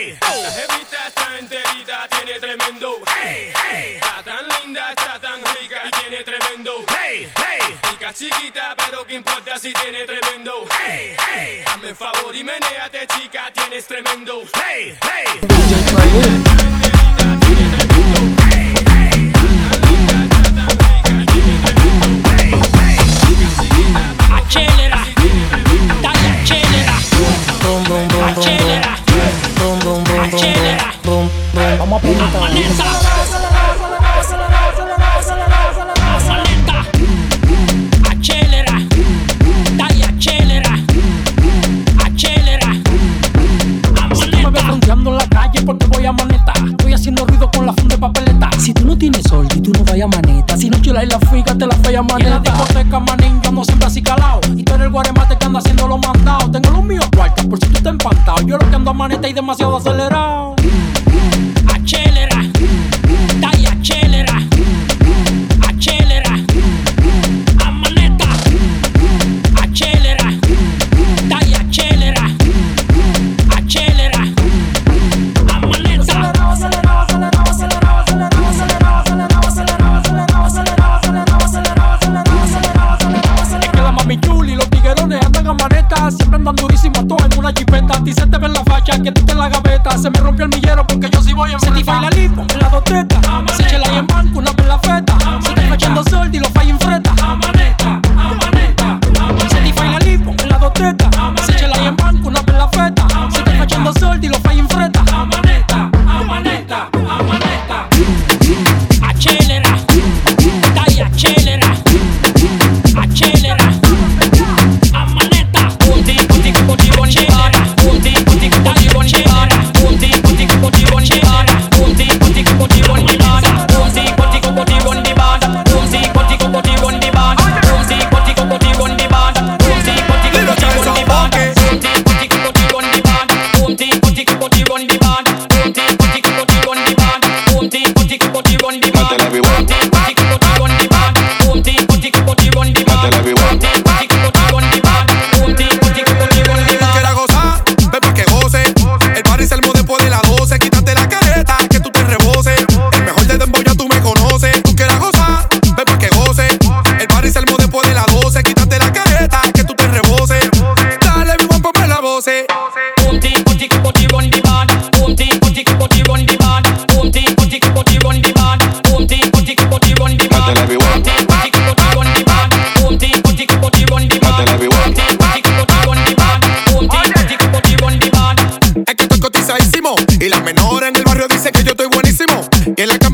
La jevita está enterita, tiene tremendo, hey, hey. Está tan linda, está tan rica y tiene tremendo, hey, hey. Rica chiquita, pero qué importa si tiene tremendo, hey, hey. Hazme favor y meneate, chica, tienes tremendo, hey, hey. Vamos apresentar.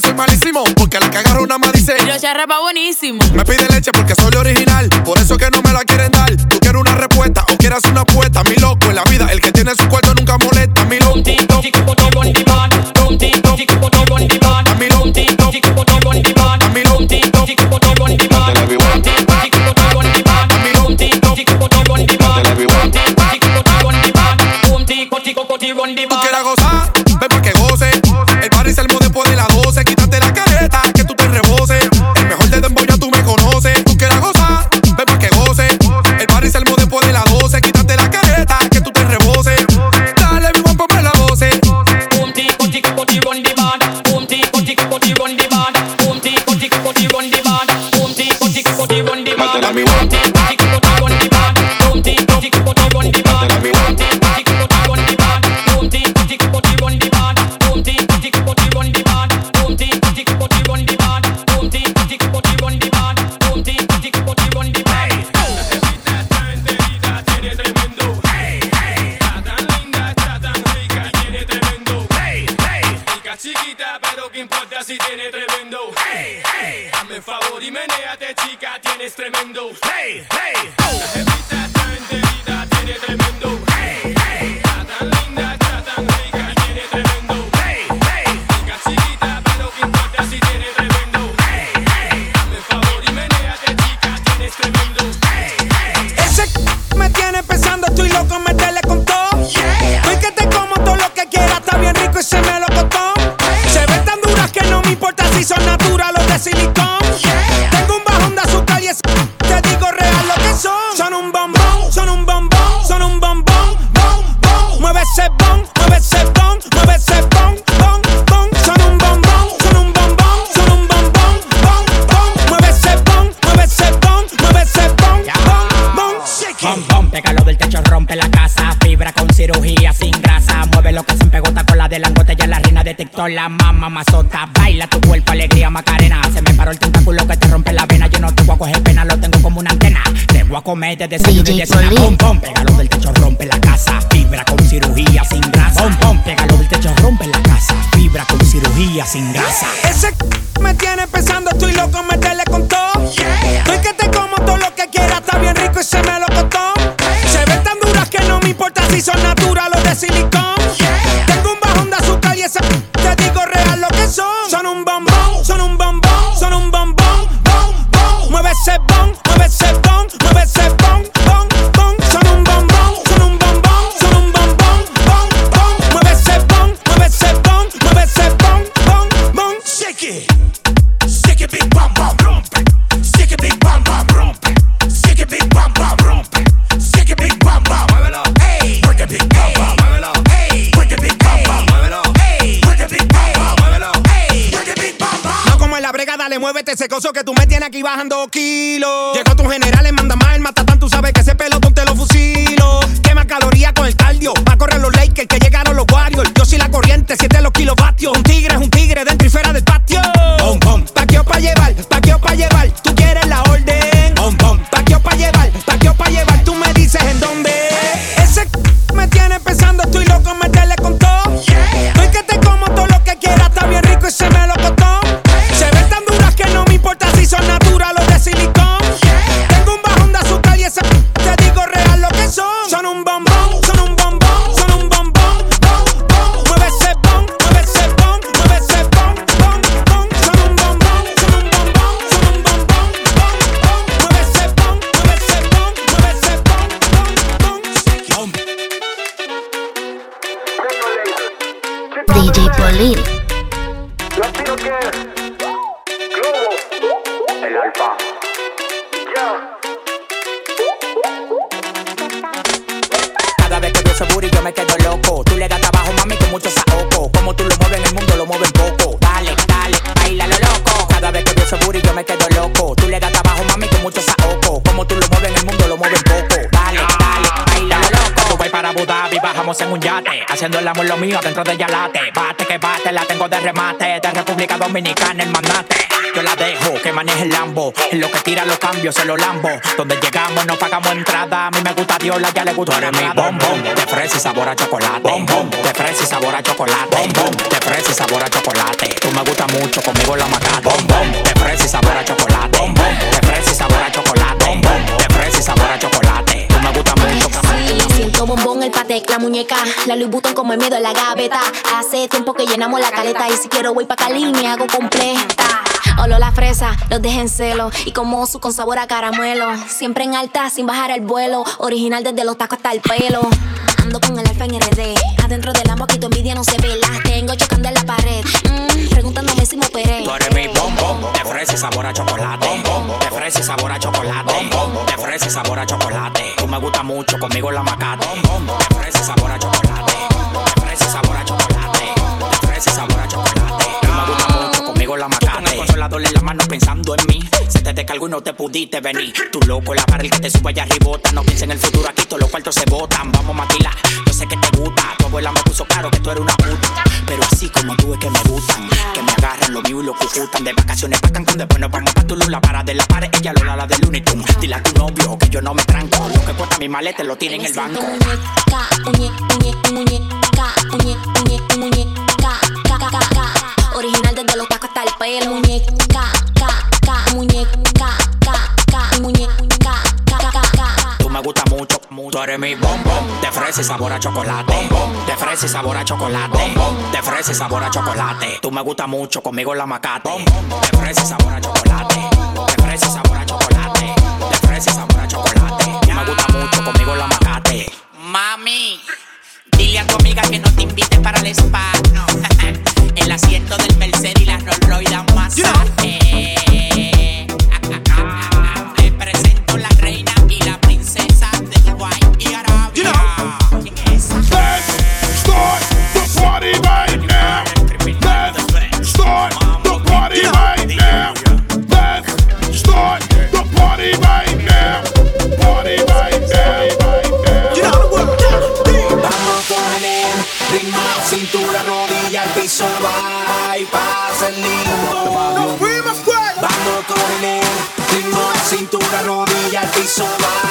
soy malísimo. Porque la que agarro una más dice. Yo ya rapa buenísimo. Me pide leche porque soy original. Por eso que no me la quieren dar. Tú quieres una respuesta o quieras una apuesta. Mi loco en la vida, el que tiene su cuarto nunca molesta. Mi loco. chiquita, pero qué importa si tiene tremendo. Hey, hey, hazme favor y meneate, chica, tienes tremendo. Hey, hey, oh. La jefita está enterita, tiene tremendo. Silicone. La mamá mazota. Baila tu cuerpo, alegría, macarena. Se me paró el tentáculo que te rompe la vena. Yo no te voy a coger pena, lo tengo como una antena. Te voy a comer de desayuno y de cena. Pom, pom, pégalo del techo, rompe la casa. Fibra con cirugía sin grasa. Pom, pom, pégalo del techo, rompe la casa. Fibra con cirugía sin grasa. Ese me tiene pensando, estoy loco, meterle con todo. Estoy que te como todo lo que quieras, está bien rico y se me lo costó. Se ven tan duras que no me importa si son naturales o de silicón. Son. Un bombón, son un bombón, son un bombón, bom, bom. Mueve ese bon, que eu quero. En un yate. Haciendo el amor lo mío dentro de Yalate. Bate que bate, la tengo de remate. De República Dominicana, el mandate. Yo la dejo que maneje el Lambo. En lo que tira los cambios, se los lambo. Donde llegamos, no pagamos entrada. A mí me gusta Diola, ya le gusta. Tú eres mi bombón. De fresa y sabor a chocolate. Bombón. De fresa y sabor a chocolate. Bombón. De fresa y sabor a chocolate. Tú me gusta mucho, conmigo la macata. Bombón. De fresa y sabor a chocolate. Bombón. De fresa y sabor a chocolate. Bombón. De fresa y sabor a chocolate. Siento bombón, el patek, la muñeca, la Louis Vuitton como el miedo en la gaveta. Hace tiempo que llenamos la caleta y si quiero voy pa' Cali me hago completa. Olo la fresa, los dejen en celo y como su con sabor a caramelo. Siempre en alta sin bajar el vuelo, original desde los tacos hasta el pelo. Ando con el alfa en RD, adentro del amo aquí tu envidia no se ve. Las tengo chocando en la pared, mm, preguntándome si me operé. Tú eres mi bombón, fresa y sabor a chocolate. Fresa y sabor a chocolate. Fresa y sabor a chocolate. Tú me gusta mucho, conmigo la macate. Fresa y sabor a chocolate. Fresa y sabor a chocolate. Fresa y sabor la macate. Con el consolador en la mano pensando en mí. Se te descargó y no te pudiste venir. Tú loco, la barra el que te sube allá arribota. No pienses en el futuro, aquí todos los cuartos se botan. Vamos a maquilar, yo sé que te gusta. Tu abuela me puso claro que tú eres una puta. Pero así como tú es que me gustan. Que me agarran lo mío y lo cucutan. De vacaciones pa' Cancún, después nos vamos pa' Tulum. La para de la pared, ella lo la de Looney Tunes. Dile a tu novio que yo no me tranco. Lo que cuesta mi maleta lo tiene en el banco. Muñeca, muñeca, muñeca. Original desde los tacos hasta el pelo. Muñeca, ca, ca, muñeca, ca, ca, muñeca, ca, ca, ca, ca. Tú me gusta mucho, mucho. Tú eres mi bombón. De fresa y sabor a chocolate. Bombón. De fresa y sabor a chocolate. Bombón. De fresa y sabor a chocolate. Tú me gusta mucho, conmigo la macate. Bombón. De fresa y sabor a chocolate. De fresa y sabor a chocolate. De fresa y sabor a chocolate. Tú me gusta mucho, conmigo la macate. Mami, dile a tu amiga que no te invite para el spa. el asiento del Mercedes y la Rolls Royce dan masaje. so wild.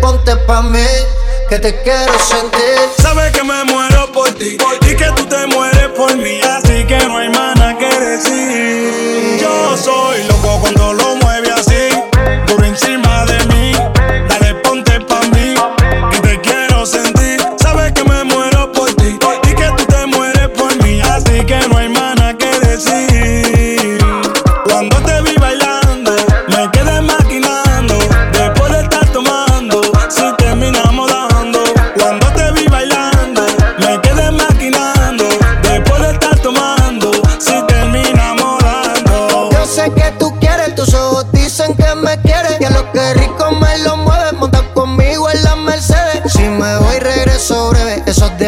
ponte pa' mí, que te quiero sentir. Sabes que me muero por ti, por ti que tú te mueres por mí, así que no hay más que decir. Yo soy lo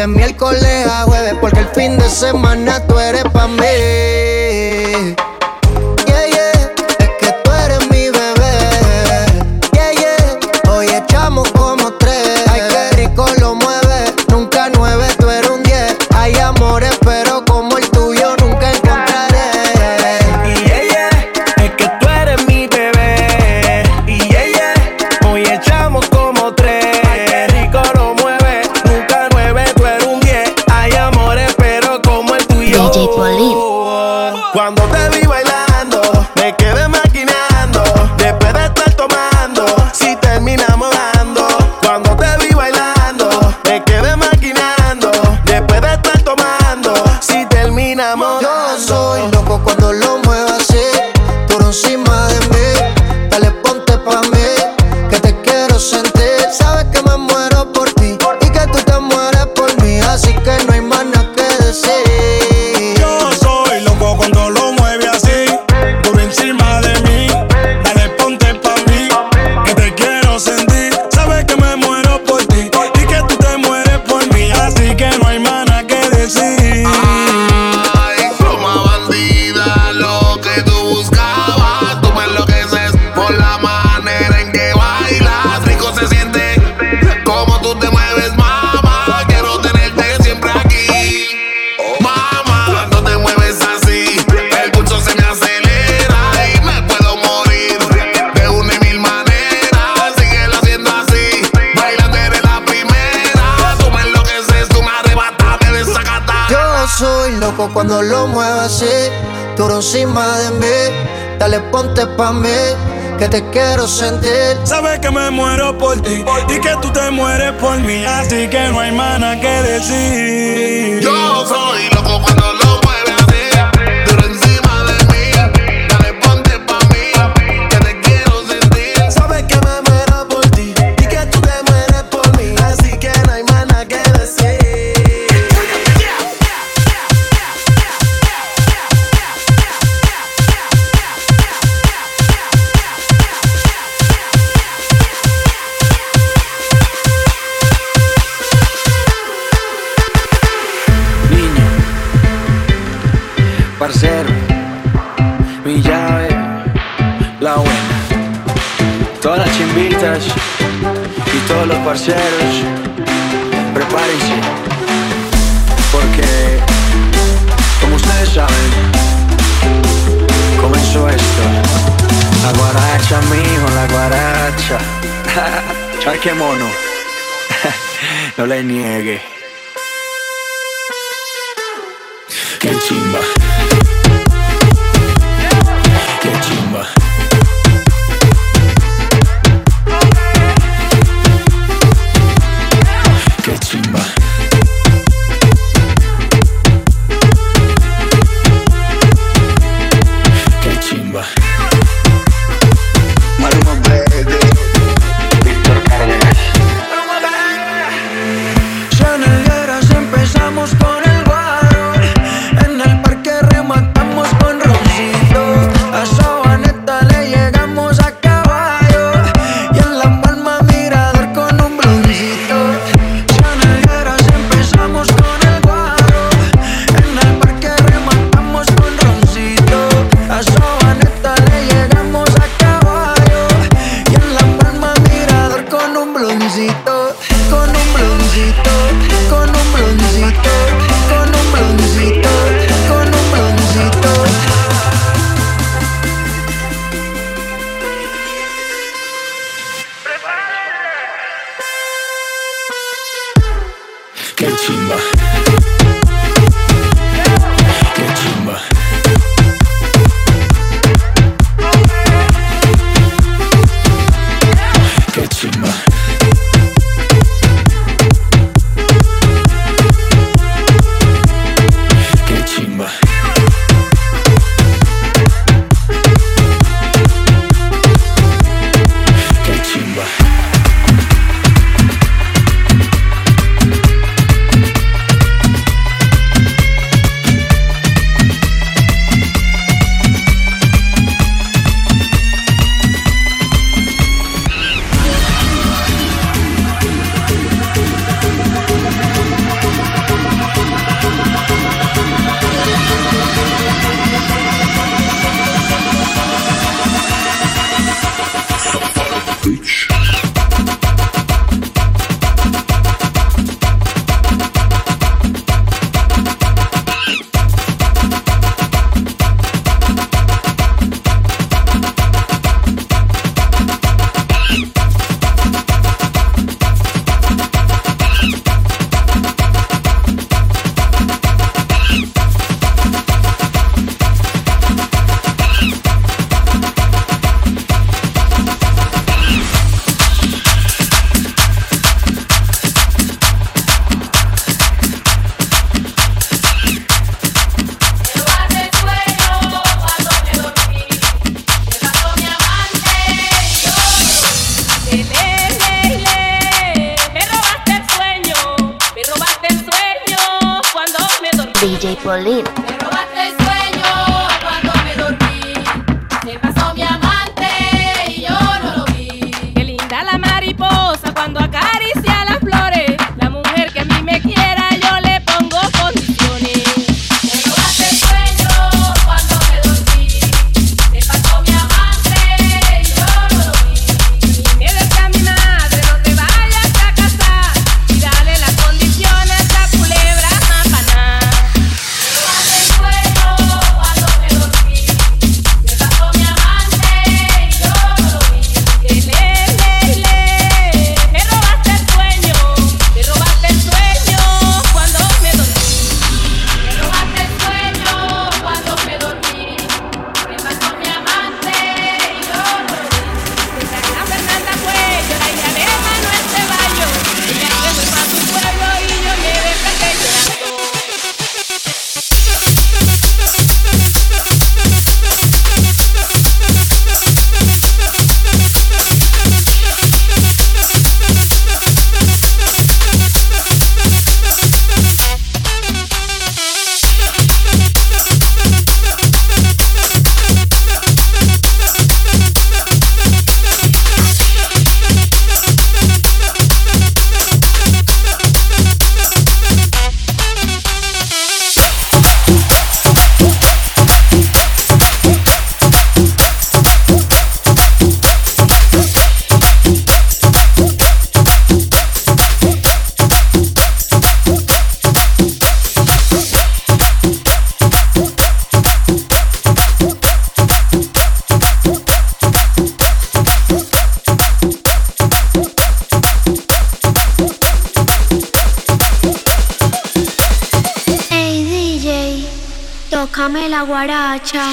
de miércoles a jueves, porque el fin de semana tú eres pa' mí. encima de mí. Dale, ponte pa' mí, que te quiero sentir. Sabes que me muero por ti y que tú te mueres por mí. Así que no hay mana que decir. Yo soy loco cuando no le niegue. Qué chimba. DJ Pauline. Guaracha.